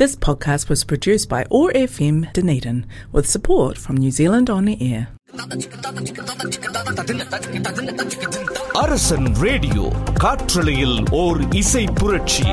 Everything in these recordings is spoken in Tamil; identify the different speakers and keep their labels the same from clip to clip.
Speaker 1: This podcast was produced by OAR FM Dunedin with support from New Zealand On Air.
Speaker 2: Arasan radio காற்றலையில் ஓர் இசை புரட்சி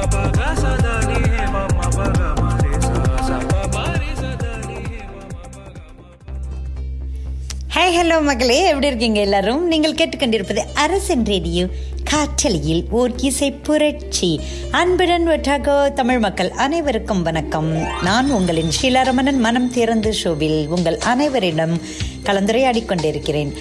Speaker 3: ஹாய் ஹலோ மகளே எப்படி இருக்கீங்க எல்லாரும் நீங்கள் கேட்டுக்கொண்டிருப்பது அரசன் ரேடியோ காற்றலியில் ஓர் இசை புரட்சி. அன்புடன் ஒற்றாக தமிழ் மக்கள் அனைவருக்கும் வணக்கம். நான் உங்களின் ஷீலாரமணன் மனம் திறந்து ஷோவில் உங்கள் அனைவரிடம் கலந்துரையாடி கொண்டிருக்கிறேன்.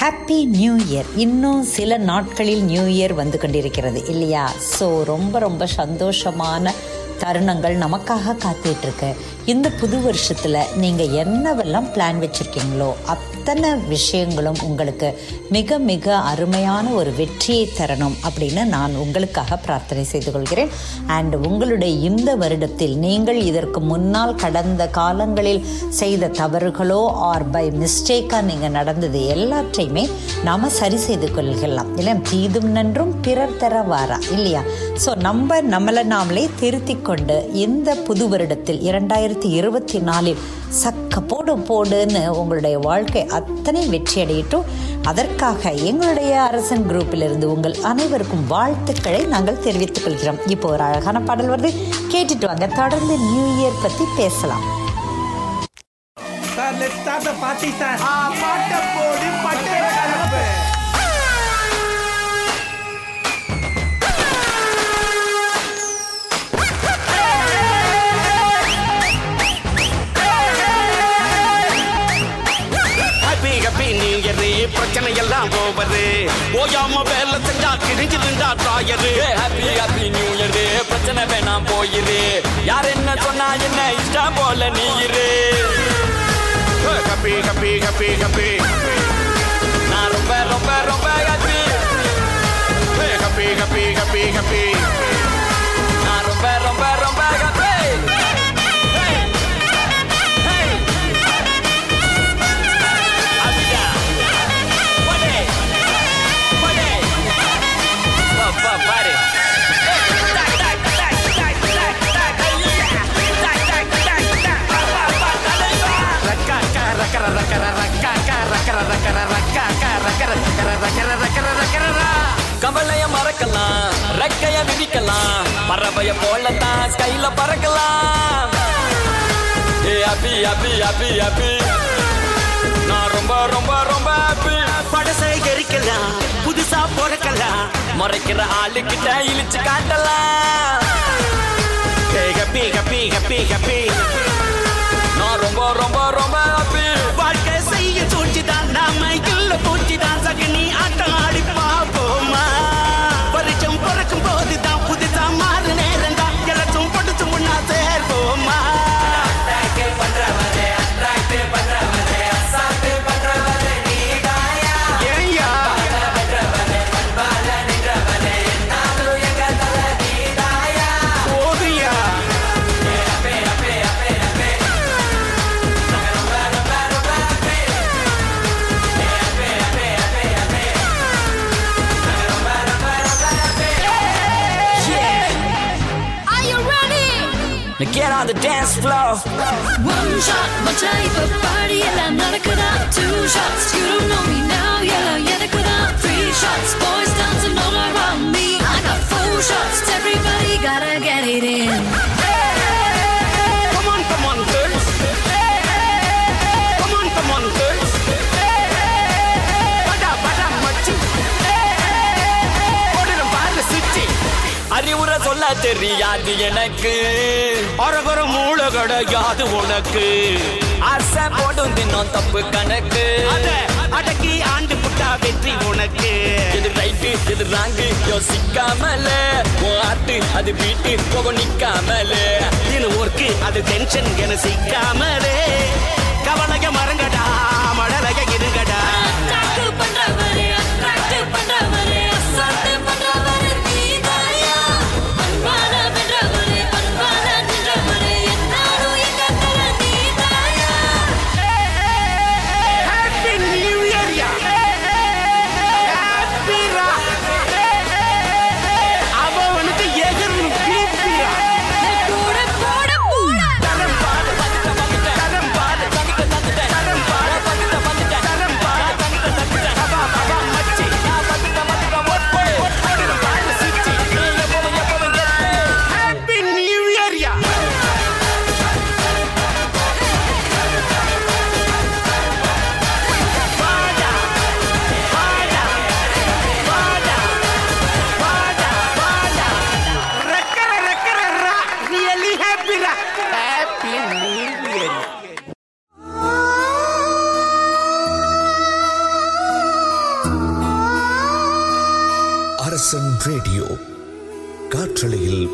Speaker 3: ஹாப்பி நியூ இயர் இன்னும் சில நாட்களில் நியூ இயர் வந்து கொண்டிருக்கிறது இல்லையா? ஸோ ரொம்ப ரொம்ப சந்தோஷமான தருணங்கள் நமக்காக காத்துகிட்டுருக்கு இந்த புது வருஷத்தில் நீங்கள் என்னவெல்லாம் பிளான் வச்சுருக்கீங்களோ அத்தனை விஷயங்களும் உங்களுக்கு மிக மிக அருமையான ஒரு வெற்றியை தரணும் அப்படின்னு நான் உங்களுக்காக பிரார்த்தனை செய்து கொள்கிறேன். அண்ட் உங்களுடைய இந்த வருடத்தில் நீங்கள் இதற்கு முன்னால் கடந்த காலங்களில் செய்த தவறுகளோ ஆர் பை மிஸ்டேக்காக நீங்கள் நடந்தது எல்லாற்றையுமே நாம் சரி செய்து கொள்கலாம் இல்லை தீதும் நன்றும் பிறர் தர வாரா இல்லையா? ஸோ நம்ம நம்மளை நாமளே திருத்தி கொண்டு இந்த புது வருடத்தில் இரண்டாயிரத்தி இருபத்தி நாலில் சக்க போடு போடுன்னு உங்களுடைய வாழ்க்கை அத்தனை வெற்றி அடையட்டும் அதற்காக எங்களுடைய அரசன் குரூப்பிலிருந்து உங்கள் அனைவருக்கும் வாழ்த்துக்களை நாங்கள் தெரிவித்துக் கொள்கிறோம். இப்போ ஒரு அழகான பாடல் வருது. கேட்டுட்டு வாங்க. தொடர்ந்து நியூ இயர் பத்தி பேசலாம்.
Speaker 4: பாட்ட போடு
Speaker 5: பிரச்சனை எல்லாம் ஓவரு ஓயாம வேலை செஞ்சா கிழிஞ்சிருந்தா தாயரு
Speaker 6: ஹாப்பி ஹாப்பி நியூ இயர் பிரச்சனை வேணாம் போயிரு. யார் என்ன சொன்னா என்ன இஷ்டம் போல நீ இரு.
Speaker 5: ஹாப்பி ஹாப்பி ஹாப்பி ஹாப்பி
Speaker 6: நான் ரொம்ப ரொம்ப ரொம்ப happy
Speaker 5: happy happy happy happy
Speaker 6: நான் ரொம்ப ரொம்ப ரொம்ப ஹாப்பி
Speaker 5: ரா.
Speaker 6: கவலைய மறக்கலாம் ரெக்கைய விதிக்கலாம் பறவைய போலத்தான் ஸ்கைல பறக்கலாம் ஏ அபி அபி அபி அபி நான் ரொம்ப ரொம்ப ரொம்ப ஹாப்பி
Speaker 5: படசை எரிக்கலாம் புதுசா பிறக்கலாம்
Speaker 6: முறைக்கிற ஆளுக்கிட்ட இழிச்சு காட்டலாம்
Speaker 5: ஹாப்பி ஹாப்பி ஹாப்பி ஹாப்பி.
Speaker 6: நான் ரொம்ப ரொம்ப ரொம்ப ஹாப்பி.
Speaker 5: வாழ்க்கை செய்ய சூழ்ச்சிதான் நாம இல்ல பூச்சிதான் சகனி
Speaker 7: ஆட்டலாம்
Speaker 6: Now get on the dance floor.
Speaker 7: One shot, my type of party, and I'm not a good up. Two shots, you don't know me now, yeah, yeah, the good up. Three shots, boys dancing all around me. I got four shots, everybody gotta get it in.
Speaker 6: அறிவுரை சொல்ல தெரியாது எனக்கு.
Speaker 5: அரகர மூளை கிடையாது உனக்கு.
Speaker 6: ஆசை போடும் தினம் தப்பு கணக்கு.
Speaker 5: அடக்கி ஆண்டு புட்டா வெற்றி உனக்கு.
Speaker 6: எது ரைட்டு எது ராங்கு யோசிக்காமல. உன் ஆட்டு அது வீட்டு போக நிக்காமல.
Speaker 5: இது ஒர்க்கு அது டென்ஷன் என சிக்காமலே. கவலைய மறங்கடா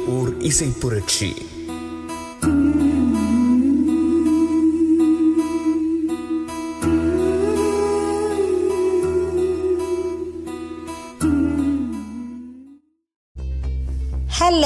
Speaker 8: ஓர் இசை புரட்சி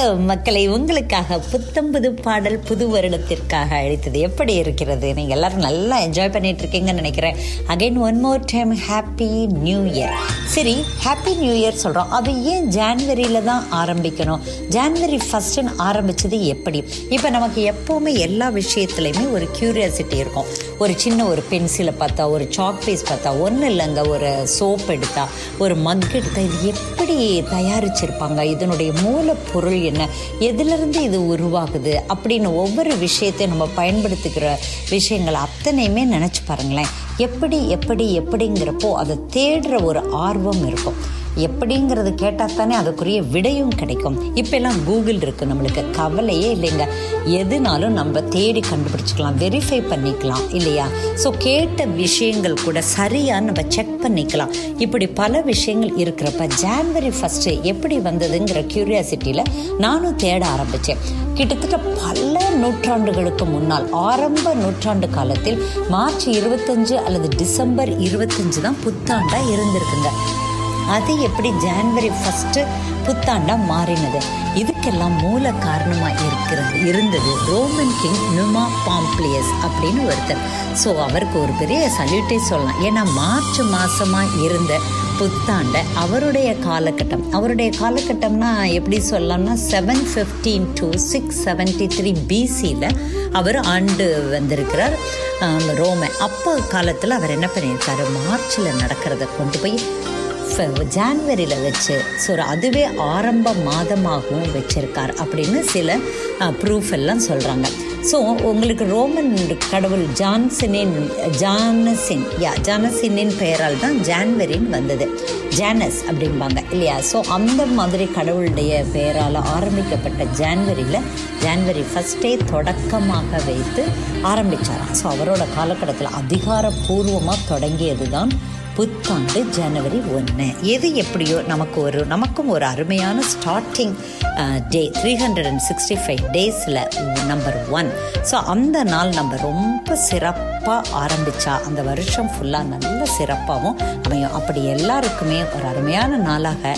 Speaker 3: ஹலோ மக்களை உங்களுக்காக புத்தம்புது பாடல் புது வருடத்திற்காக அழைத்தது. எப்படி இருக்கிறது? நீங்கள் எல்லாரும் நல்லா என்ஜாய் பண்ணிட்டு இருக்கீங்கன்னு நினைக்கிறேன். Again one more time happy new year சரி ஹாப்பி நியூ இயர் சொல்கிறோம் அது ஏன் ஜான்வரியில் தான் ஆரம்பிக்கணும்? ஜான்வரி ஃபஸ்ட்டுன்னு ஆரம்பித்தது எப்படி? இப்போ நமக்கு எப்போவுமே எல்லா விஷயத்துலையுமே ஒரு க்யூரியாசிட்டி இருக்கும். ஒரு சின்ன ஒரு பென்சிலை பார்த்தா ஒரு சாக் பீஸ் பார்த்தா ஒன்றும் இல்லைங்க. ஒரு சோப் எடுத்தா ஒரு மக் எடுத்தா இது எப்படி தயாரிச்சிருப்பாங்க? இதனுடைய மூலப்பொருள் என்ன? எதுலேருந்து இது உருவாகுது? அப்படின்னு ஒவ்வொரு விஷயத்தையும் நம்ம பயன்படுத்துகிற விஷயங்கள் அத்தனையுமே நினச்சி பாருங்களேன். எப்படி எப்படி எப்படிங்கிறப்போ அதை தேடுற ஒரு ஆர்வம் இருக்கும். எப்படிங்கிறது கேட்டால் தானே அதுக்குரிய விடையும் கிடைக்கும். இப்போல்லாம் கூகுள் இருக்குது நம்மளுக்கு. கவலையே இல்லைங்க. எதுனாலும் நம்ம தேடி கண்டுபிடிச்சிக்கலாம். வெரிஃபை பண்ணிக்கலாம் இல்லையா? ஸோ கேட்ட விஷயங்கள் கூட சரியாக நம்ம செக் பண்ணிக்கலாம். இப்படி பல விஷயங்கள் இருக்கிறப்ப ஜான்வரி ஃபஸ்ட்டு எப்படி வந்ததுங்கிற க்யூரியாசிட்டியில் நானும் தேட ஆரம்பித்தேன் கிட்டத்தட்ட பல நூற்றாண்டுகளுக்கு முன்னால் ஆரம்ப நூற்றாண்டு காலத்தில் மார்ச் இருபத்தஞ்சு அல்லது டிசம்பர் இருபத்தஞ்சு தான் புத்தாண்டாக இருந்திருக்குங்க. அது எப்படி ஜான்வரி ஃபஸ்ட்டு புத்தாண்டாக மாறினது? இதுக்கெல்லாம் மூல காரணமாக இருக்கிறது இருந்தது ரோமன் கிங் நுமா பாம்ப்ளியஸ் அப்படின்னு ஒருத்தர். ஸோ அவருக்கு ஒரு பெரிய சல்யூட்டே சொல்லலாம். ஏன்னா மார்ச் மாதமாக இருந்த புத்தாண்டை அவருடைய காலகட்டம். அவருடைய காலகட்டம்னா எப்படி சொல்லலாம்னா seven fifteen to six seventy three பிசியில் அவர் ஆண்டு வந்திருக்கிறார் ரோமை ரோமன் அப்போ காலத்தில் அவர் என்ன பண்ணியிருக்காரு? மார்ச்சில் நடக்கிறத கொண்டு போய் ஜான்வரியில் வச்சு ஸோ அதுவே ஆரம்ப மாதமாகவும் வச்சிருக்கார் அப்படின்னு சில ப்ரூஃப் எல்லாம் சொல்கிறாங்க ஸோ உங்களுக்கு ரோமன் கடவுள் ஜான்சனின் ஜானசின் யா ஜானசினின் பெயரால் தான் ஜான்வரின் வந்தது. ஜானஸ் அப்படிம்பாங்க இல்லையா? ஸோ அந்த மாதிரி கடவுளுடைய பெயரால் ஆரம்பிக்கப்பட்ட ஜான்வரியில் ஜான்வரி ஃபஸ்ட்டே தொடக்கமாக வைத்து ஆரம்பித்தாராம் ஸோ அவரோட காலகட்டத்தில் அதிகாரப்பூர்வமாக தொடங்கியது தான் புத்தாண்டு ஜனவரி ஒன்று எது எப்படியோ நமக்கு ஒரு நமக்கும் ஒரு அருமையான starting day three hundred and sixty five டேஸில் நம்பர் ஒன் ஸோ அந்த நாள் நம்ம ரொம்ப சிறப்பாக ஆரம்பித்தா அந்த வருஷம் ஃபுல்லாக நல்ல சிறப்பாகவும் அமையும். அப்படி எல்லாருக்குமே ஒரு அருமையான நாளாக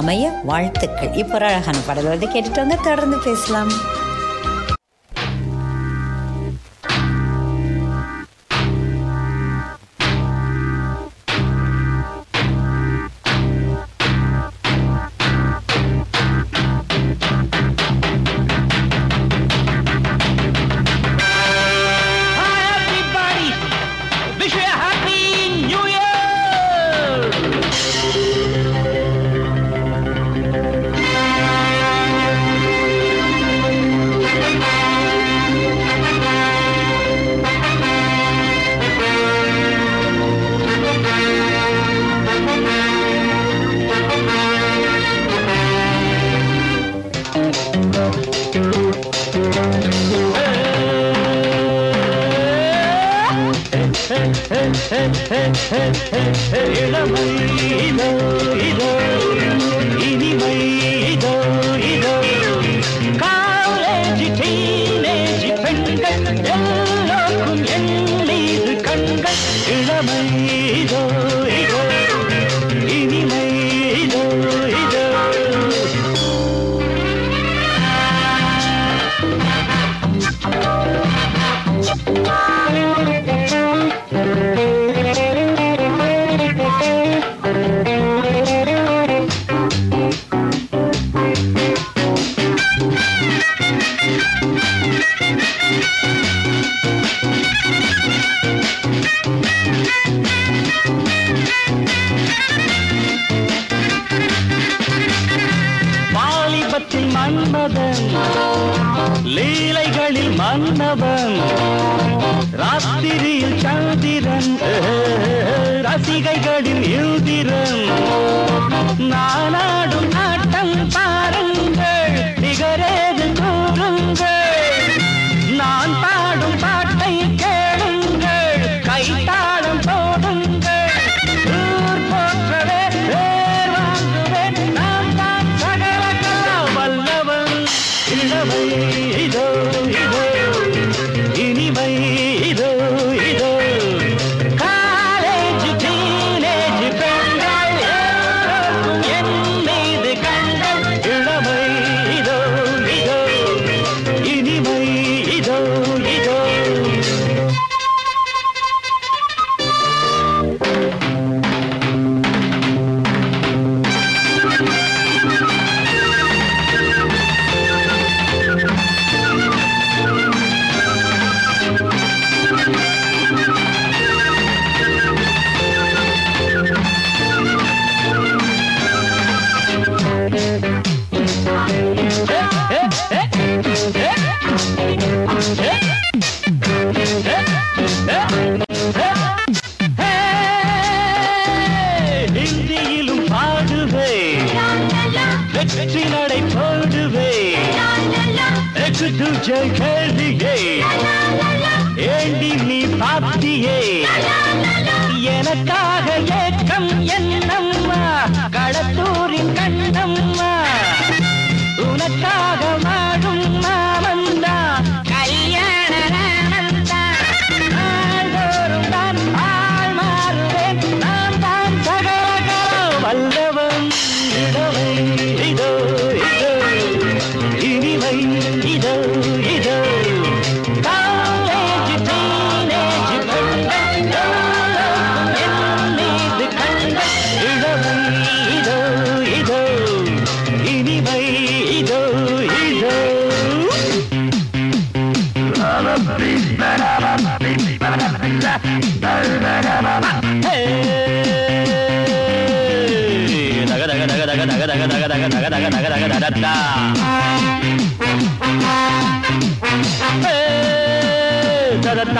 Speaker 3: அமைய வாழ்த்துக்கள். இப்போ ஒரு அழகான பாடல் வந்து கேட்டுட்டு வந்து தொடர்ந்து பேசலாம்.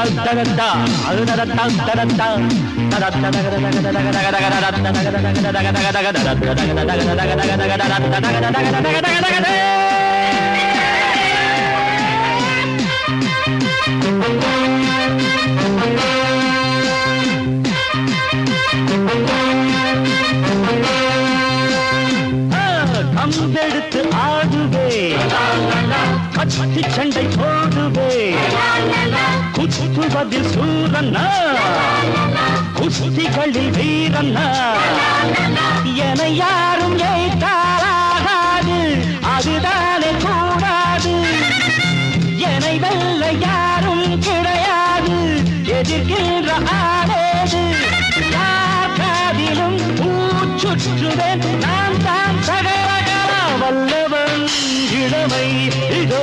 Speaker 9: கம்பெடுத்து பட்டி சண்டை போடுவே. குத்துவதில் சூரன்னா குஸ்திகளில் வீரன்னா என யாரும் ஏற்றாராகாது. அதுதானே கூடாது. என்னை வெல்ல யாரும் கிடையாது. எதிர்க்கின்ற ஆடேது யார் காதிலும் பூச்சுற்றுவேன். நான் தான் சகலகலா வல்லவன் இளமை. இதோ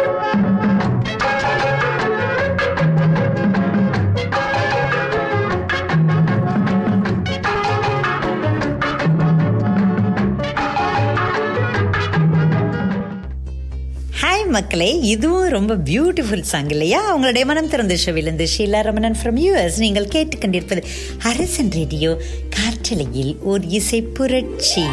Speaker 3: மக்களே இதுவும் ரொம்ப பியூட்டிஃபுல் சாங் இல்லையா? அவங்களுடைய மனம் திறந்த ஷோவிலிருந்து ஷீலா ரமணன் ஃப்ரம் யூஎஸ் நீங்கள் கேட்டுக்கொண்டிருப்பது அரசன் ரேடியோ காற்றலையில் ஒரு இசை புரட்சி.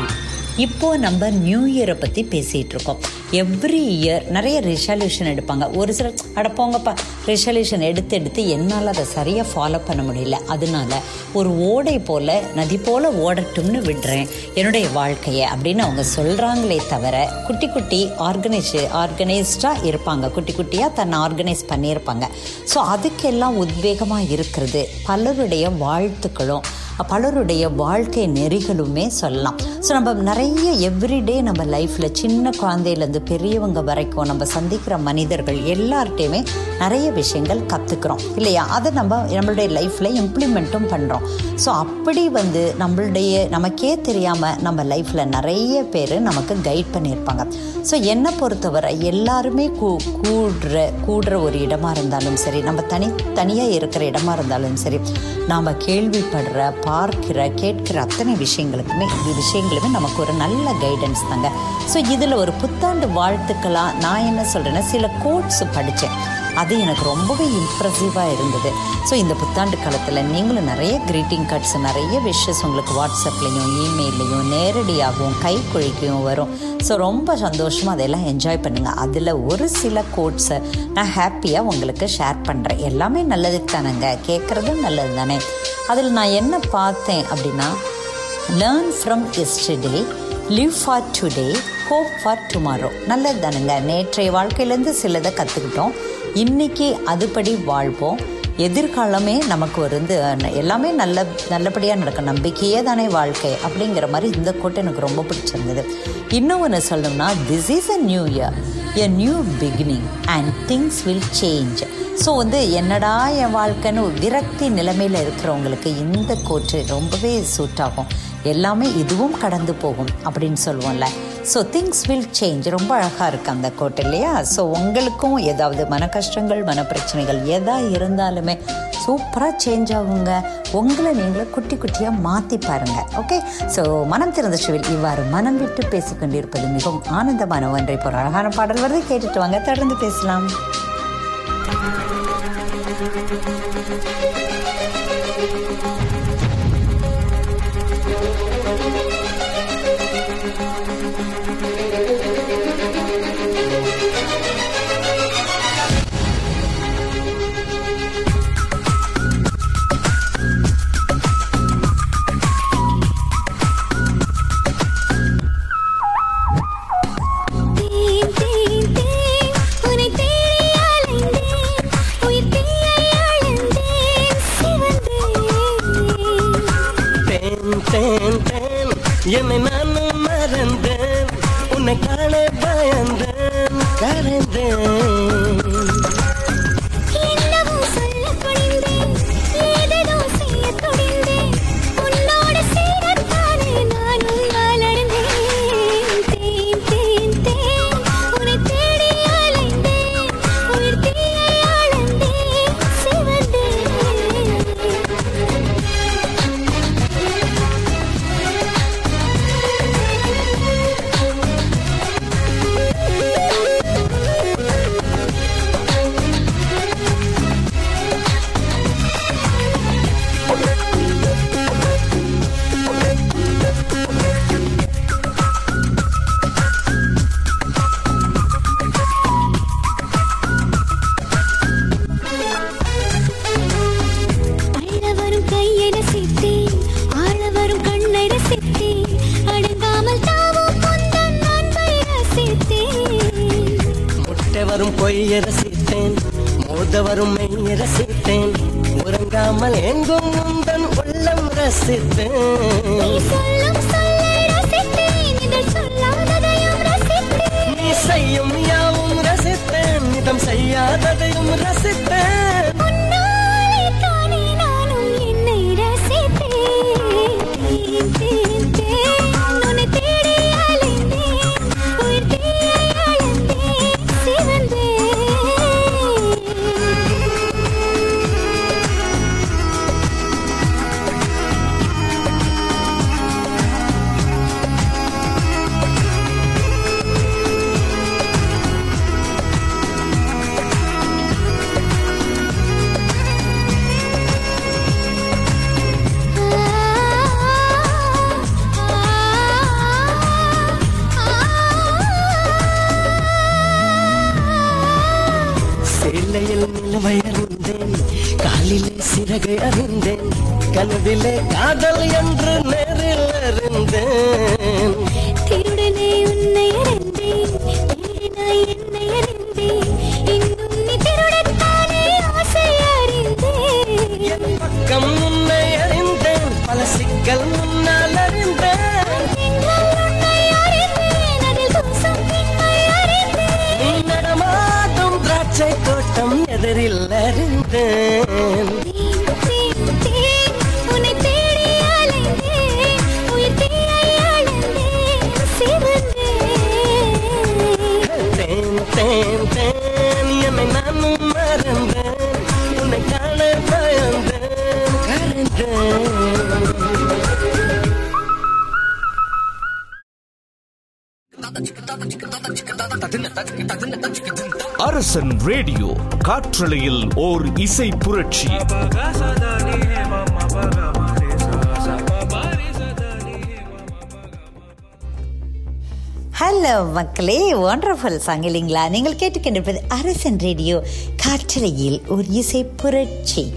Speaker 3: இப்போ நம்ம நியூ இயரை பற்றி பேசிகிட்டு இருக்கோம். எவ்ரி இயர் நிறைய ரெசல்யூஷன் எடுப்பாங்க. ஒரு சிலர் அட போங்கப்பா ரெசல்யூஷன் எடுத்து எடுத்து என்னால் அதை சரியாக ஃபாலோ பண்ண முடியல. அதனால ஒரு ஓடை போல் நதி போல் ஓடட்டும்னு விடுறேன். என்னுடைய வாழ்க்கையை அப்படின்னு அவங்க சொல்கிறாங்களே தவிர குட்டி குட்டி ஆர்கனைஸ் ஆர்கனைஸ்டாக இருப்பாங்க. குட்டி குட்டியாக தன்னை ஆர்கனைஸ் பண்ணியிருப்பாங்க. ஸோ அதுக்கெல்லாம் உத்வேகமாக இருக்கிறது பலருடைய வாழ்த்துக்களும் பலருடைய வாழ்க்கை நெறிகளுமே சொல்லலாம். ஸோ நம்ம நிறைய எவ்ரிடே நம்ம லைஃப்பில் சின்ன குழந்தையிலேருந்து பெரியவங்க வரைக்கும் நம்ம சந்திக்கிற மனிதர்கள் எல்லார்ட்டையுமே நிறைய விஷயங்கள் கற்றுக்குறோம் இல்லையா? அதை நம்ம நம்மளுடைய லைஃப்பில் இம்ப்ளிமெண்ட்டும் பண்ணுறோம் ஸோ அப்படி வந்து நம்மளுடைய நமக்கே தெரியாமல் நம்ம லைஃப்பில் நிறைய பேர் நமக்கு கைட் பண்ணியிருப்பாங்க. ஸோ என்னை பொறுத்தவரை எல்லாருமே கூ கூடுற கூடுற ஒரு இடமா இருந்தாலும் சரி நம்ம தனி தனியாக இருக்கிற இடமா இருந்தாலும் சரி நாம் கேள்விப்படுற பார்க்கிற கேட்கிற அத்தனை விஷயங்களுக்குமே இது விஷயங்களுமே நமக்கு ஒரு நல்ல கைடன்ஸ் தாங்க. ஸோ இதில் ஒரு புத்தாண்டு வாழ்த்துக்களாக நான் என்ன சொல்கிறேன்னா சில கோட்ஸ் படித்தேன் அது எனக்கு ரொம்பவே இம்ப்ரெசிவாக இருந்தது. ஸோ இந்த புத்தாண்டு காலத்தில் நீங்களும் நிறைய க்ரீட்டிங் கார்ட்ஸ் நிறைய விஷஸ் உங்களுக்கு வாட்ஸ்அப்லேயும் இமெயிலையும் நேரடியாகவும் கைக்குழிக்கையும் வரும். ஸோ ரொம்ப சந்தோஷமாக அதெல்லாம் என்ஜாய் பண்ணுங்கள் அதில் ஒரு சில கோட்ஸை நான் ஹாப்பியாக உங்களுக்கு ஷேர் பண்ணுறேன் எல்லாமே நல்லது தானேங்க. கேட்குறதும் நல்லது தானே. அதில் நான் என்ன பார்த்தேன் அப்படின்னா learn from yesterday live for today hope for tomorrow நல்லது தானுங்க. நேற்றைய வாழ்க்கையிலேருந்து சிலதை கற்றுக்கிட்டோம் இன்னைக்கு அதுபடி வாழ்வோம். எதிர்காலமே நமக்கு வந்து எல்லாமே நல்ல நல்லபடியாக நடக்கும். நம்பிக்கையே தானே வாழ்க்கை அப்படிங்கிற மாதிரி இந்த கோட்டை எனக்கு ரொம்ப பிடிச்சிருந்தது. இன்னும் ஒன்று சொல்லணும்னா this is a new year a new beginning and things will change so வந்து என்னடா என் வாழ்க்கைன்னு விரக்தி நிலைமையில் இருக்கிறவங்களுக்கு இந்த கோட்டு ரொம்பவே சூட் ஆகும். எல்லாமே இதுவும் கடந்து போகும் அப்படின்னு சொல்லுவோம்ல. ஸோ திங்ஸ் வில் சேஞ்ச் ரொம்ப அழகாக இருக்குது அந்த கோட் இல்லையா? ஸோ உங்களுக்கும் ஏதாவது மன கஷ்டங்கள் மன பிரச்சனைகள் எதா இருந்தாலுமே சூப்பராக சேஞ்ச் ஆகுங்க. உங்களை நீங்களே குட்டி குட்டியாக மாற்றி பாருங்கள் ஓகே ஸோ மனம் திறந்த சுவில் இவ்வாறு மனம் விட்டு பேசிக்கொண்டிருப்பது மிகவும் ஆனந்தமான ஒன்றை. போகிற அழகான பாடல் வருது. கேட்டுட்டு வாங்க. தொடர்ந்து பேசலாம்.
Speaker 10: தேன்
Speaker 11: என்னை நானும் மறந்தேன். உன்னை காண பயந்தேன். கரைந்தேன்.
Speaker 2: இசை புரட்சி.
Speaker 3: ஹலோ மக்களே ஒண்டர்ஃபுல் சாங் இல்லைங்களா? நீங்கள் கேட்டுக்கொண்டிருப்பது அரசன் ரேடியோ காற்றலையில் ஒரு இசை புரட்சி.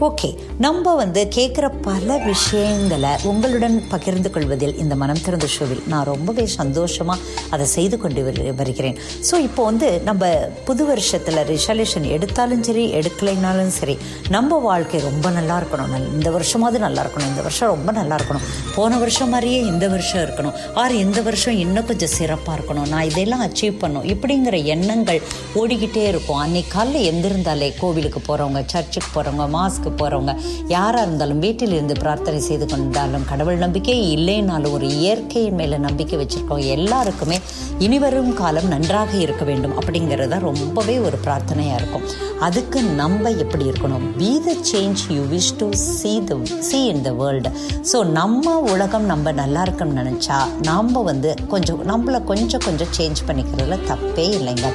Speaker 3: ஓகே நம்ம வந்து கேட்குற பல விஷயங்களை உங்களுடன் பகிர்ந்து கொள்வதில் இந்த மனம் திறந்த ஷோவில் நான் ரொம்பவே சந்தோஷமாக அதை செய்து கொண்டு வரு- வருகிறேன். ஸோ இப்போ வந்து நம்ம புது வருஷத்தில் ரிசல்யூஷன் எடுத்தாலும் சரி எடுக்கலைனாலும் சரி நம்ம வாழ்க்கை ரொம்ப நல்லா இருக்கணும். நல்- இந்த வருஷமாவது நல்லா இருக்கணும். இந்த வருஷம் ரொம்ப நல்லா இருக்கணும். போன வருஷம் மாதிரியே இந்த வருஷம் இருக்கணும். ஆர் இந்த வருஷம் இன்னும் கொஞ்சம் சிறப்பாக இருக்கணும். நான் இதெல்லாம் அச்சீவ் பண்ணும் இப்படிங்கிற எண்ணங்கள் ஓடிக்கிட்டே இருக்கும். அன்னைக்கு காலையில் எந்திருந்தாலே கோவிலுக்கு போகிறவங்க சர்ச்சுக்கு போகிறவங்க மாஸ்க் மாஸ்க்கு போகிறவங்க யாராக இருந்தாலும் வீட்டில் இருந்து பிரார்த்தனை செய்து கொண்டாலும் கடவுள் நம்பிக்கை இல்லைனாலும் ஒரு இயற்கையின் மேலே நம்பிக்கை வச்சுருக்கோம் எல்லாருக்குமே இனிவரும் காலம் நன்றாக இருக்க வேண்டும் அப்படிங்கிறது தான் ரொம்பவே ஒரு பிரார்த்தனையாக இருக்கும். அதுக்கு நம்ம எப்படி இருக்கணும்? Be the change you wish to see the see in the world so நம்ம உலகம் நம்ம நல்லா இருக்கணும்னு நினச்சா நாம் வந்து கொஞ்சம் நம்மளை கொஞ்சம் கொஞ்சம் சேஞ்ச் பண்ணிக்கிறதுல தப்பே இல்லைங்க.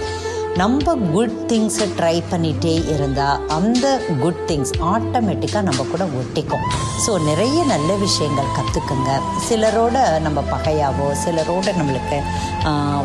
Speaker 3: நம்ம குட் திங்ஸை ட்ரை பண்ணிகிட்டே இருந்தால் அந்த குட் திங்ஸ் ஆட்டோமேட்டிக்காக நம்ம கூட ஒட்டிக்கும். ஸோ நிறைய நல்ல விஷயங்கள் கற்றுக்குங்க சிலரோட நம்ம பகையாவோ சிலரோட நம்மளுக்கு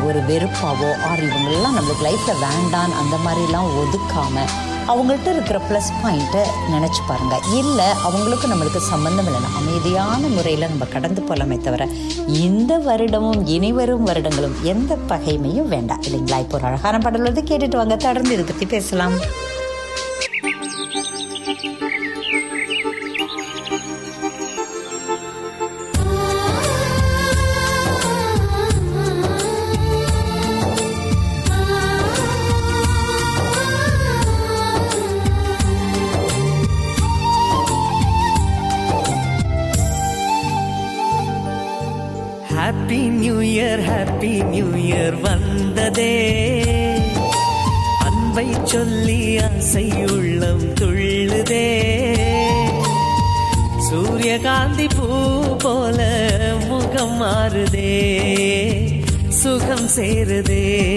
Speaker 3: ஒரு வெறுப்பாவோ ஆர் இவங்களெல்லாம் நம்மளுக்கு லைஃப்பில் வேண்டான் அந்த மாதிரிலாம் ஒதுக்காமல் அவங்கள்ட்ட இருக்கிற ப்ளஸ் பாயிண்ட்டை நினச்சி பாருங்க. இல்லை அவங்களுக்கும் நம்மளுக்கு சம்மந்தம் இல்லைன்னா அமைதியான முறையில் நம்ம கடந்து போகலாமே தவிர இந்த வருடமும் இனி வரும் வருடங்களும் எந்த பகைமையும் வேண்டாம். இல்லைங்களா? இப்போ ஒரு அழகான பாடல் வந்து கேட்டுட்டு வாங்க. தொடர்ந்து இதை பற்றி பேசலாம்.
Speaker 11: இயர் ஹாப்பி நியூ இயர் வந்ததே. அன்பை சொல்லி ஆசை உள்ளம் துள்ளுதே. சூரியகாந்தி பூ போல முகம் மாறுதே. சுகம் சேருதே.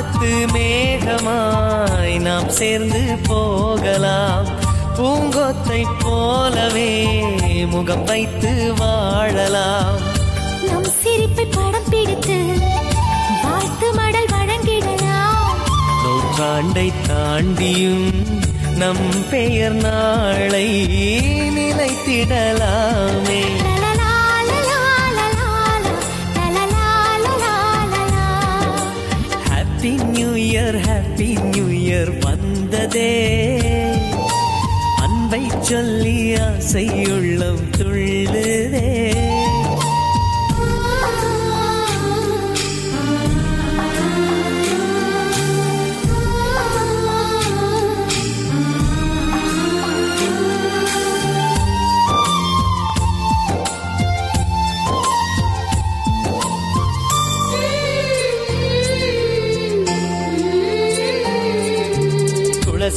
Speaker 11: வானத்து மேகமாய் நாம் சேர்ந்து போகலாம். பூங்கொத்தை போலவே முகம் வைத்து வாழலாம்.
Speaker 12: நம் சிரிப்பை படம் பிடித்து வாழ்த்து மடல் வழங்கிடலாம்.
Speaker 11: நூற்றாண்டை தாண்டியும் நம் பெயர் நாளை நிலைத்திடலாமே. இயர் ஹாப்பி நியூ இயர் வந்ததே. அன்பை சொல்லி ஆசையுள்ளம் உள்ளம் துள்ளுதே.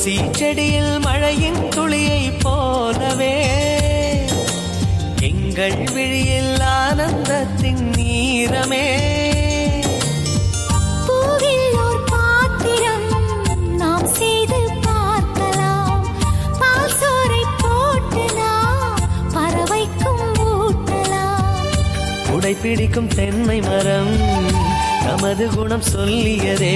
Speaker 11: துளசி செடியில் மழையின் துளியை போலவே எங்கள் விழியில் ஆனந்தத்தின் நீரமே.
Speaker 12: கைப்பிடிக்கும் தென்னை மரம் நமது குணம் சொல்லியதே.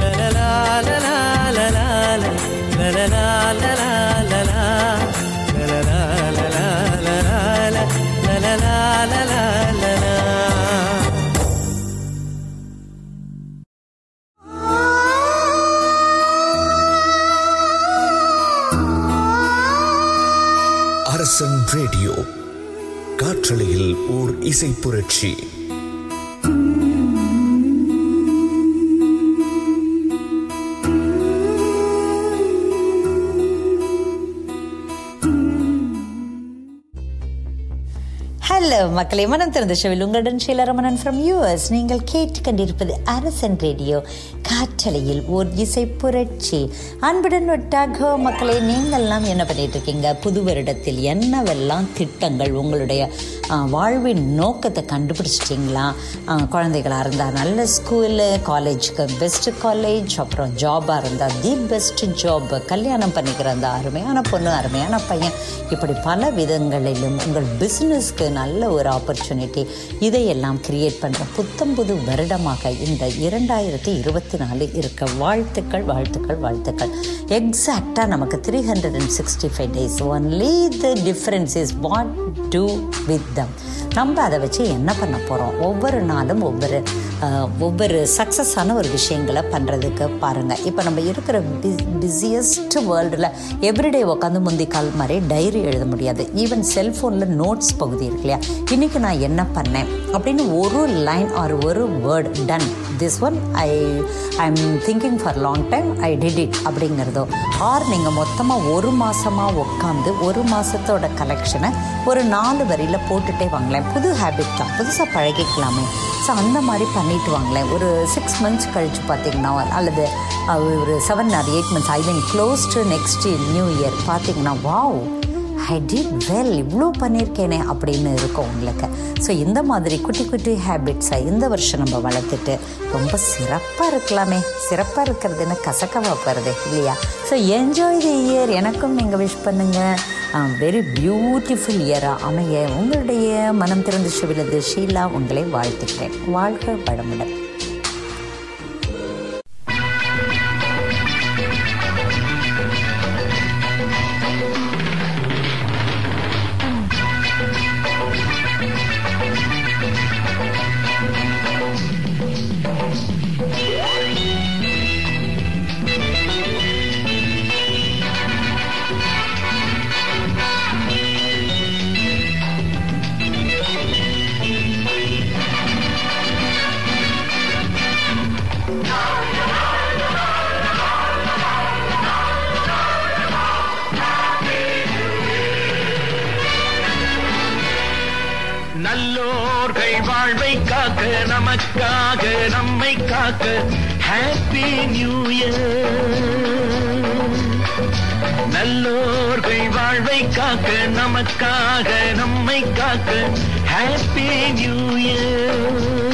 Speaker 12: லலா லலா
Speaker 2: அரசன் ரேடியோ காற்றலையில் ஓர் இசை புரட்சி
Speaker 3: வணக்கம் மக்களே மனம் திறந்த ஷோவில் உங்களுடன் ஷீலரமணன் ஃப்ரம் யூஎஸ் நீங்கள் கேட்டுக்கொண்டிருப்பது அரசன் ரேடியோ. காற்றலையில் ஓர் இசை புரட்சி. அன்புடன் ஒட்டாக மக்களே நீங்கள்லாம் என்ன பண்ணிட்டு இருக்கீங்க? புது வருடத்தில் என்னவெல்லாம் திட்டங்கள் உங்களுடைய வாழ்வின் நோக்கத்தை கண்டுபிடிச்சிட்டிங்களா? குழந்தைகளாக இருந்தால் நல்ல ஸ்கூலு காலேஜுக்கு பெஸ்ட்டு காலேஜ் அப்புறம் ஜாபாக இருந்தால் தி பெஸ்ட் ஜாப் கல்யாணம் பண்ணிக்கிற அந்த அருமையான பொண்ணு அருமையான பையன். இப்படி பல விதங்களிலும் உங்கள் பிஸ்னஸ்க்கு நல்ல ஒரு ஆப்பர்ச்சுனிட்டி இதையெல்லாம் கிரியேட் பண்ணுற புத்தம் புது வருடமாக இந்த இரண்டாயிரத்தி இருபத்தி நாலு இருக்க வாழ்த்துக்கள் வாழ்த்துக்கள் வாழ்த்துக்கள். எக்ஸாக்டாக நமக்கு three hundred and sixty five days only the difference is what do with them நம்ம அதை வச்சு என்ன பண்ண போகிறோம் ஒவ்வொரு நாளும் ஒவ்வொரு ஒவ்வொரு சக்ஸஸான ஒரு விஷயங்களை பண்ணுறதுக்கு பாருங்கள் இப்போ நம்ம இருக்கிற பிஸ் பிஸியஸ்ட் வேர்ல்டில் எவ்ரிடே உட்காந்து முந்தி கால் மாதிரி டைரி எழுத முடியாது. ஈவன் செல்ஃபோனில் நோட்ஸ் பகுதி இருக்கு இல்லையா? இன்றைக்கி நான் என்ன பண்ணேன்? அப்படின்னு ஒரு லைன் ஆர் ஒரு word done this one I I'm thinking for long time I did it அப்படிங்கிறதோ. Or நீங்கள் மொத்தமாக ஒரு மாதமாக உட்காந்து ஒரு மாதத்தோட கலெக்ஷனை ஒரு நாலு வரியில் போட்டுகிட்டே வாங்களேன். புது ஹேபிட் தான். புதுசாக பழகிக்கலாமே. ஸோ அந்த மாதிரி பண்ணிட்டு வாங்களேன். ஒரு சிக்ஸ் மந்த்ஸ் கழித்து பார்த்தீங்கன்னா அல்லது ஒரு seven or eight months I mean close to next new year பார்த்தீங்கன்னா வாவ் ஐ டிட் வெல் இவ்வளோ பண்ணியிருக்கேனே அப்படின்னு இருக்கும் உங்களுக்கு. ஸோ இந்த மாதிரி குட்டி குட்டி ஹேபிட்ஸை இந்த வருஷம் நம்ம வளர்த்துட்டு ரொம்ப சிறப்பாக இருக்கலாமே. சிறப்பாக இருக்கிறதுன்னு கசக்கமாக போகிறது இல்லையா? ஸோ என்ஜாய் தி இயர் எனக்கும் நீங்கள் விஷ் பண்ணுங்கள் வெரி பியூட்டிஃபுல் இயராக அமைய உங்களுடைய மனம் திறந்து சிவிலது. ஷீலா உங்களை வாழ்த்துக்கிறேன். வாழ்க வளமுடன்.
Speaker 9: நல்லோர்கள் வாழ்வை காக்க நமக்காக நம்மை காக்க ஹாப்பி நியூ இயர் நல்லோர்கள் வாழ்வை காக்க நமக்காக நம்மை காக்க happy new year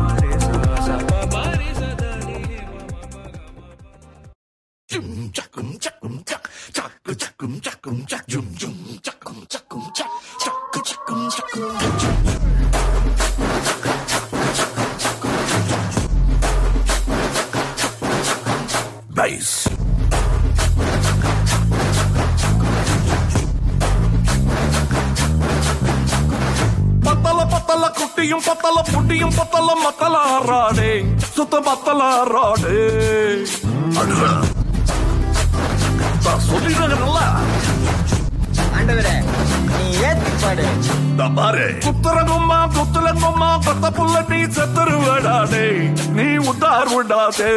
Speaker 13: जाते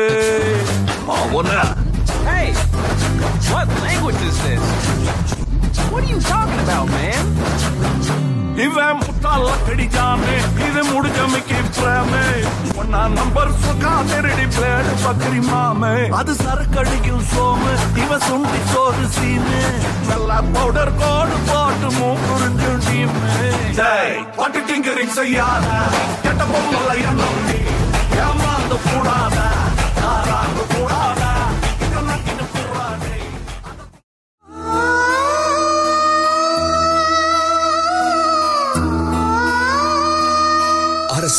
Speaker 13: हाँ वो ना
Speaker 4: Hey, what language is this? What are you talking about, man?
Speaker 13: ఇవే ముట్టాల కడిజానే ఇది ముడు జమికి ప్రేమే నా నంబర్ సుఖా తెరడి ప్లేడ్ పక్కరి మామే అది సరకడికి సోమే ఇవ సుంటి సోరు సీనే నల్ల పౌడర్ కోడ్ పోటు మూకురుంజు టీమే డై పట్టు టింకరింగ్ సయ్యాదా చెట్ట బొమ్మల ఎన్నండి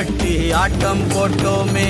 Speaker 9: கட்டி ஆட்டம் போட்டோமே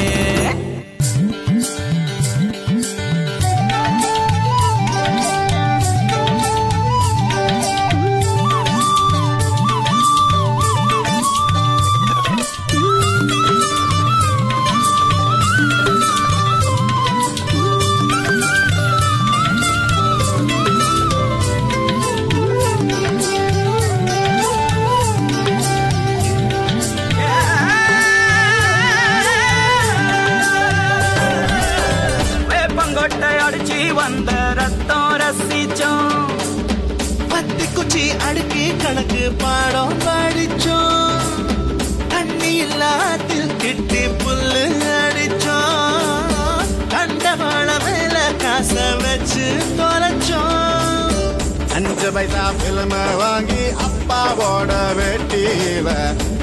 Speaker 14: தான் பிலிம வாங்கி அப்பாவோட வெட்டியில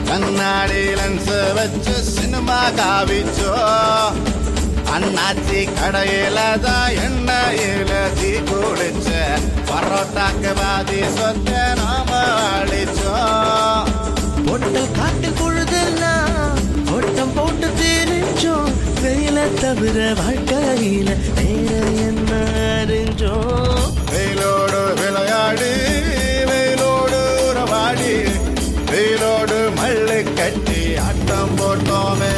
Speaker 14: கண்ணாடி லென்ஸ் வச்சு சினிமா காவிச்சோ அண்ணாச்சி கடையில தான் எண்ணெயில தீ குளிச்ச பரோட்டாக்கு வாதி சொத்த நாம அழிச்சோம்
Speaker 15: பொட்டு
Speaker 14: காட்டு
Speaker 15: பொழுதுன்னா ஒட்டம் போட்டு தெரிஞ்சோம். வெயில தவிர வாழ்க்கையில வேற என்ன அறிஞ்சோம்?
Speaker 14: உறவாடு வெயிலோடு
Speaker 12: உறவாடி வெயிலோடு மல்லு கட்டி ஆட்டம் போட்டோமே.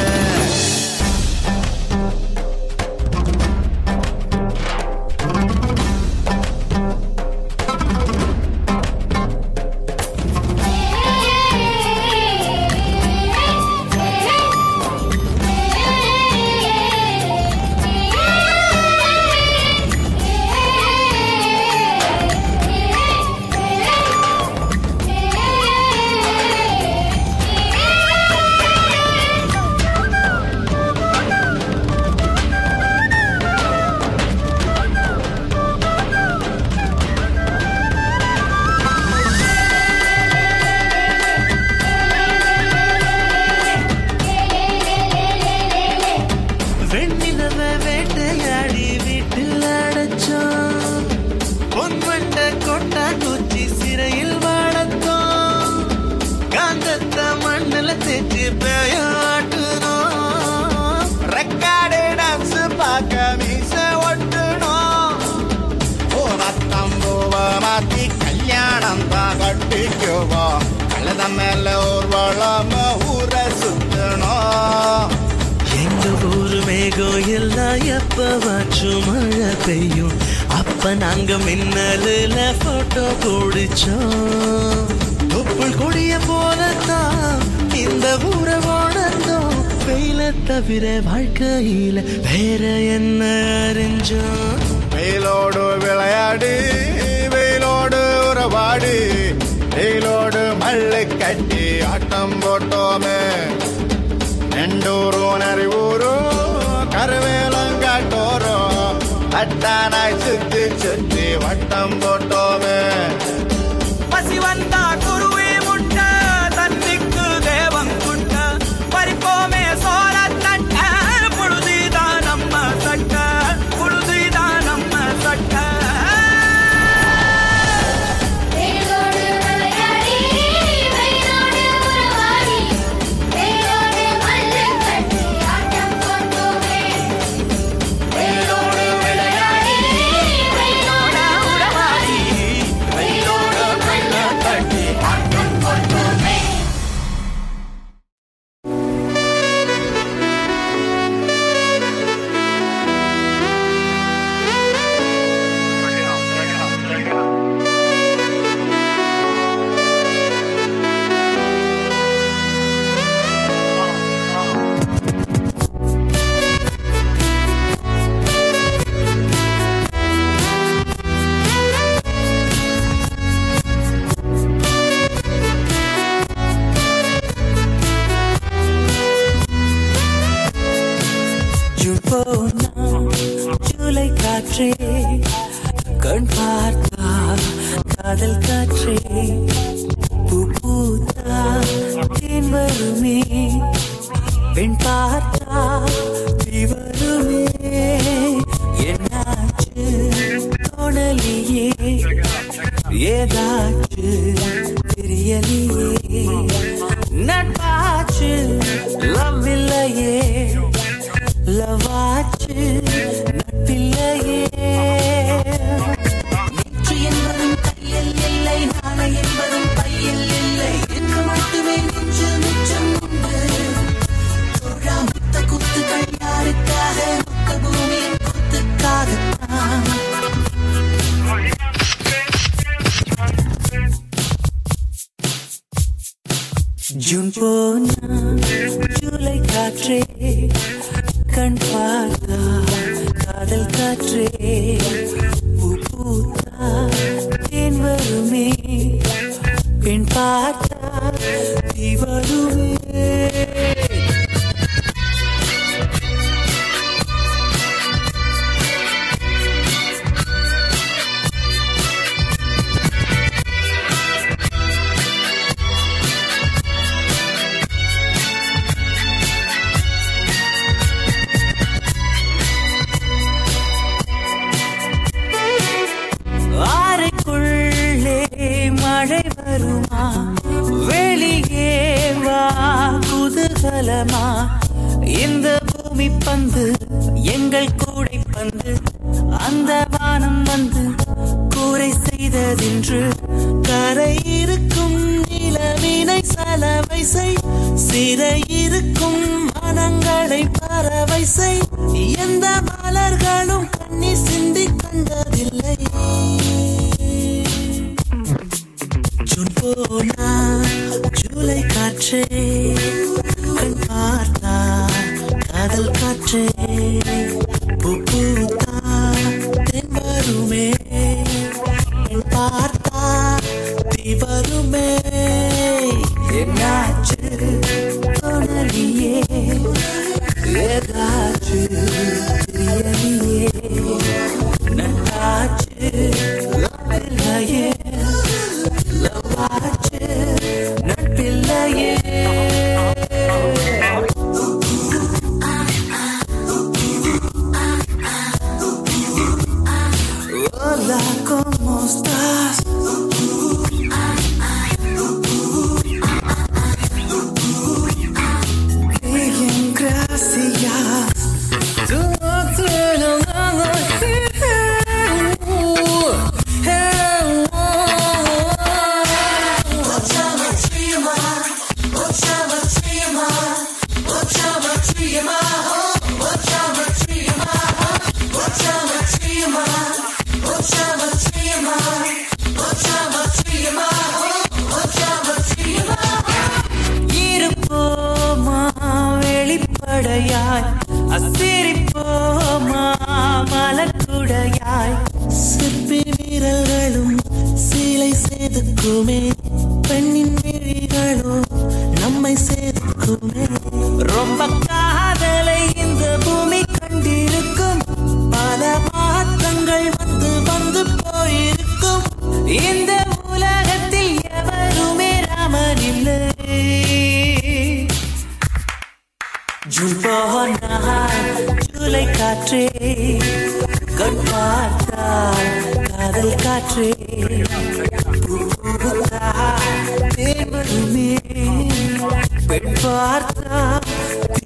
Speaker 15: பெண் பார்த்தா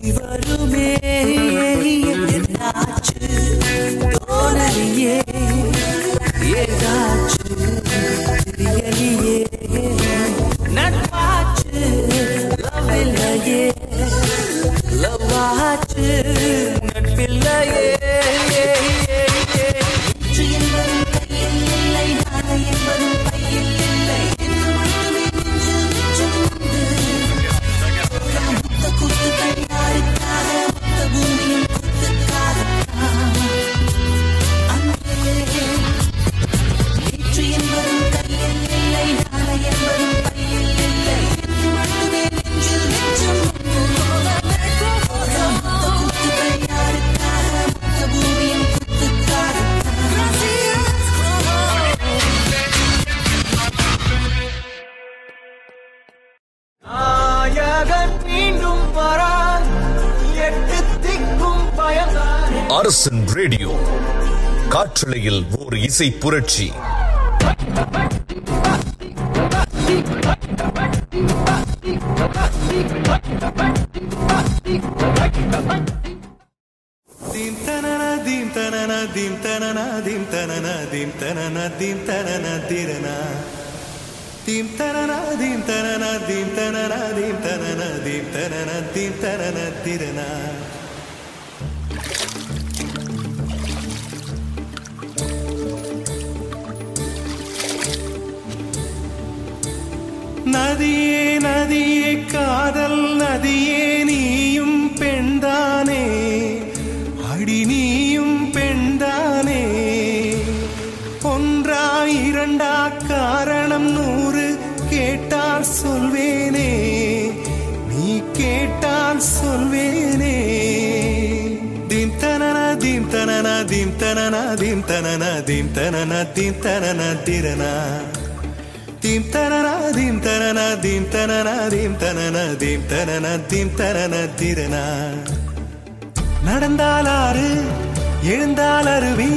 Speaker 15: திவருமே என்னாச்சு? தோணலியே ஏதாச்சு? தெரியலியே. நட்பாச்சு
Speaker 12: லவ் இல்லையே லவ் நட்பில்லையே.
Speaker 2: இலங்கையில் ஓர் இசை புரட்சி
Speaker 12: தீம் தரனா தீம் தரனா தீம் தரனா தீம் தரனா தீம் தரனா தீம் தரனா
Speaker 15: திரனா தனனா தீம் தனனா தீம் தனனா தீம் தனனா திரனா தீம் தனனா தீம் தனனா தீம் தனனா தீம் தனனா தீம் தனனா தீம் தனனா திரனா நடந்தால் ஆறு எழுந்தால் அருவி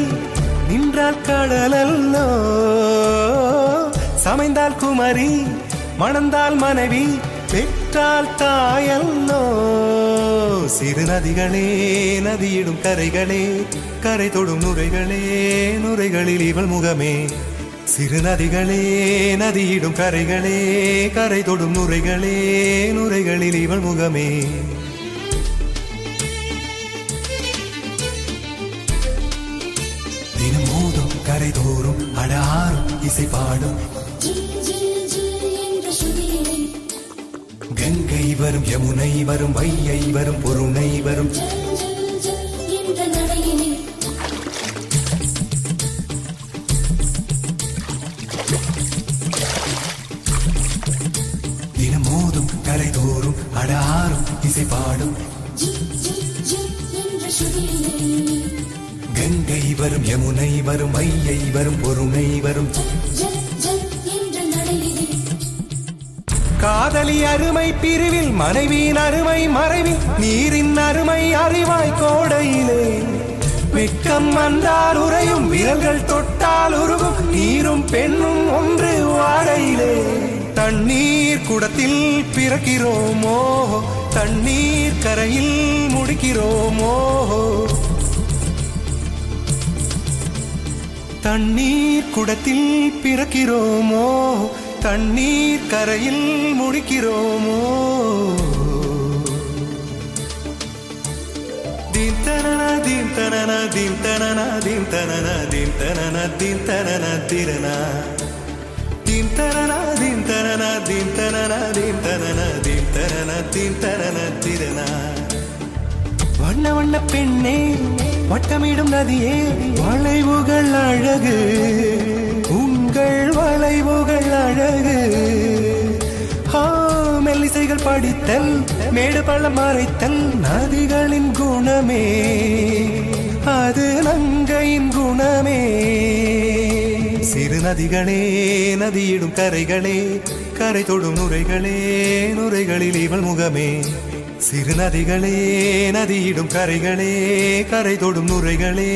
Speaker 15: நின்றால் கடலல்லோ சமைந்தால் குமரி மணந்தால் மனைவி பெற்றால் தாயல்லோ சிறு நதிகளே நதியிடும் கரைகளே கரை தொடும் நுரைகளே நுரைகளில் இவள் முகமே. சிறு நதிகளே நதியிடும் கரைகளே கரை தொடும் நுரைகளே நுரைகளில் இவள் முகமே. தினமோதும் கரை தோறும் அடாரும் இசை பாடும் வரும் யமுனை வரும் வையை வரும் பொருணை வரும். தினமோதும் கரைதோறும் அடாரும் இசை பாடும் கங்கை வரும் யமுனை வரும் வையை வரும் பொருணை வரும். காதலி அருமை பிரிவில் மனைவியின் அருமை மறைவில் நீரின் அருமை அறிவாய் கோடையிலே. வெட்கம் வந்தால் உறையும் விரல்கள் தொட்டால் உருகும் நீரும் பெண்ணும் ஒன்று வாடையிலே. தண்ணீர் குடத்தில் பிறக்கிறோமோ? தண்ணீர் கரையில் முடிக்கிறோமோ? தண்ணீர் குடத்தில் பிறக்கிறோமோ? தண்ணீர் கரையில் முடிக்கிறோமோ தீம் தனன தீம் தனன தீம் தனன தீம் தனன தீம் தனன தீம் தனன திறனா தீம் தனன தீம் தனன தீம் தனன தீம் தனன தீம் தனன தீம் தனன திரனா வண்ண வண்ண பெண்ணே வட்டமிடும் நதியே வளைவுகள் அழகு உங்கள் வளைவுகள் அழகு. மெல்லிசைகள் படித்தல் மேடு பள்ளம் மறைத்தல் நதிகளின் குணமே. அது நங்கையின் குணமே. சிறு நதிகளே நதியிடும் கரைகளே கரை தொடும் நுரைகளே நுரைகளில் இவள் முகமே. சிறு நதிகளே நதியிடும் கரைகளே கரை தொடும் நுரைகளே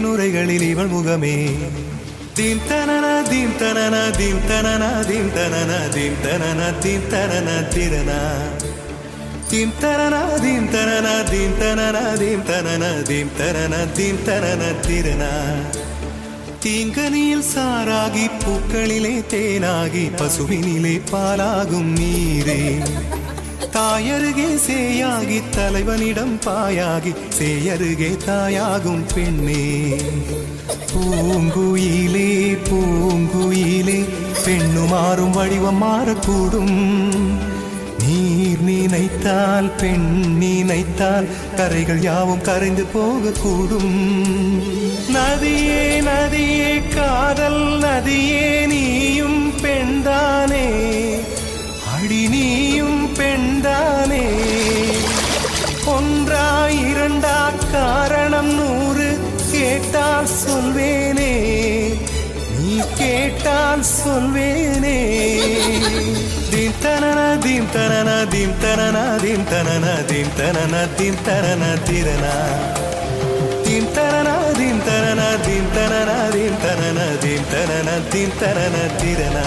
Speaker 15: நுரைகளில் இவள் முகமே. தீம் தனன தீம் தனன தீம் தனன தீம் தனன தீம் தனன தீம் தனன திரனா தீம் தனன தீம் தனன தீம் தனன தீம் தனன தீம் தனன தீம் தனன திரனா தீங்கனியில் சாராகி பூக்களிலே தேனாகி பசுவினிலே பாலாகும் நீரே தாயருகே சேயாகி தலைவனிடம் பாயாகி சேயருகே தாயாகும் பெண்ணே. பூங்குயிலே பூங்குயிலே பெண்ணு மாறும் வடிவம் மாறக்கூடும். நீர் நினைத்தால் பெண் நினைத்தால் கரைகள் யாவும் கரைந்து போகக்கூடும். நதியே நதியே காதல் நதியே நீயும் பெண்தானே. அடி நீயும் பெண்தானே ஒன்றா இரண்டா காரணம் நூறு கேட்டால் சொல்வேனே நீ கேட்டால் சொல்வேனே தீம் தனன தீம் தனன தீம் தனன தீம் தனன தீம் தனன தீம் தனன திரனா தீம் தனன தீம் தனன தீம் தனன தீம் தனன தீம் தனன தீம் தனன திரனா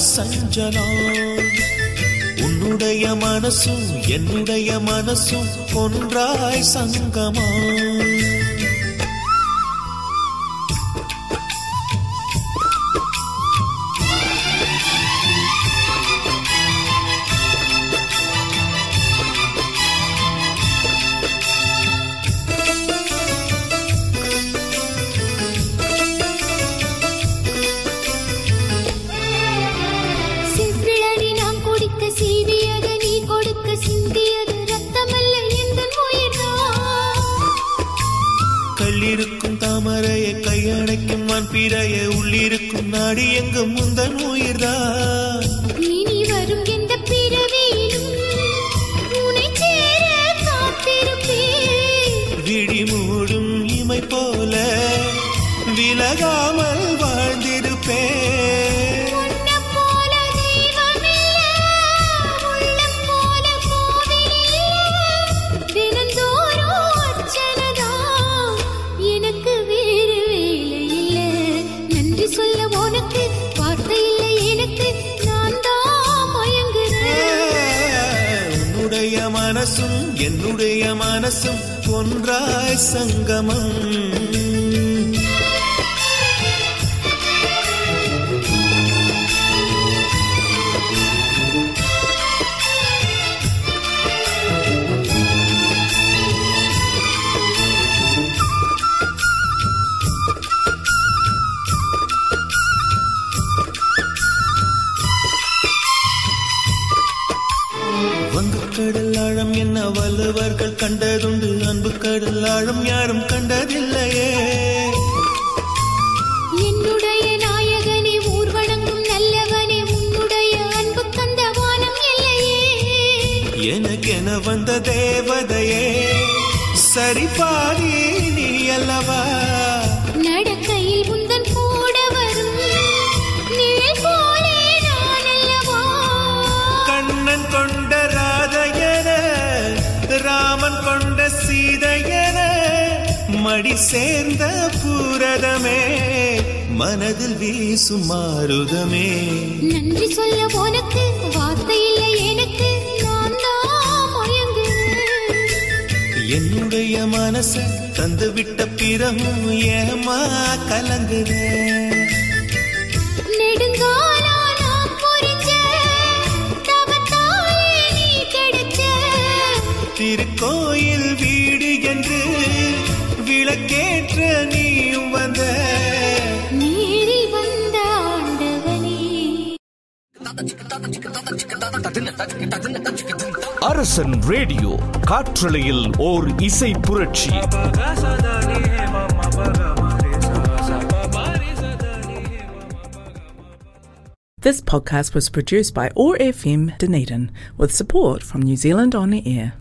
Speaker 16: சஞ்சனா உன்னுடைய மனசும் என்னுடைய மனசும் ஒன்றாய் சங்கமா. கண்டதுண்டு அன்பு கடல் ஆழம் யாரும் கண்டதில்லையே.
Speaker 11: என்னுடைய நாயகனே ஊர்வலங்கும் நல்லவனே உன்னுடைய அன்பு கந்த வானம் இல்லையே
Speaker 16: எனக்கென வந்த தேவதையே சரி பாதி நீ அல்லவா மடி சேர்ந்த பூரதமே மனதில் வீசும் மாருதமே.
Speaker 11: நன்றி சொல்ல உனக்கு வார்த்தை இல்லை எனக்கு
Speaker 16: என்னுடைய மனச தந்து விட்ட பிறகும் ஏமா கலங்குறேன் திருக்கோயில் விளக்கேற்ற நீயும் வந்த
Speaker 11: நீரில் வந்த ஆண்டவனே
Speaker 2: அரசன் ரேடியோ காற்றலையில் ஓர் இசை புரட்சி
Speaker 1: This podcast was produced by OAR FM Dunedin with support from New Zealand On Air.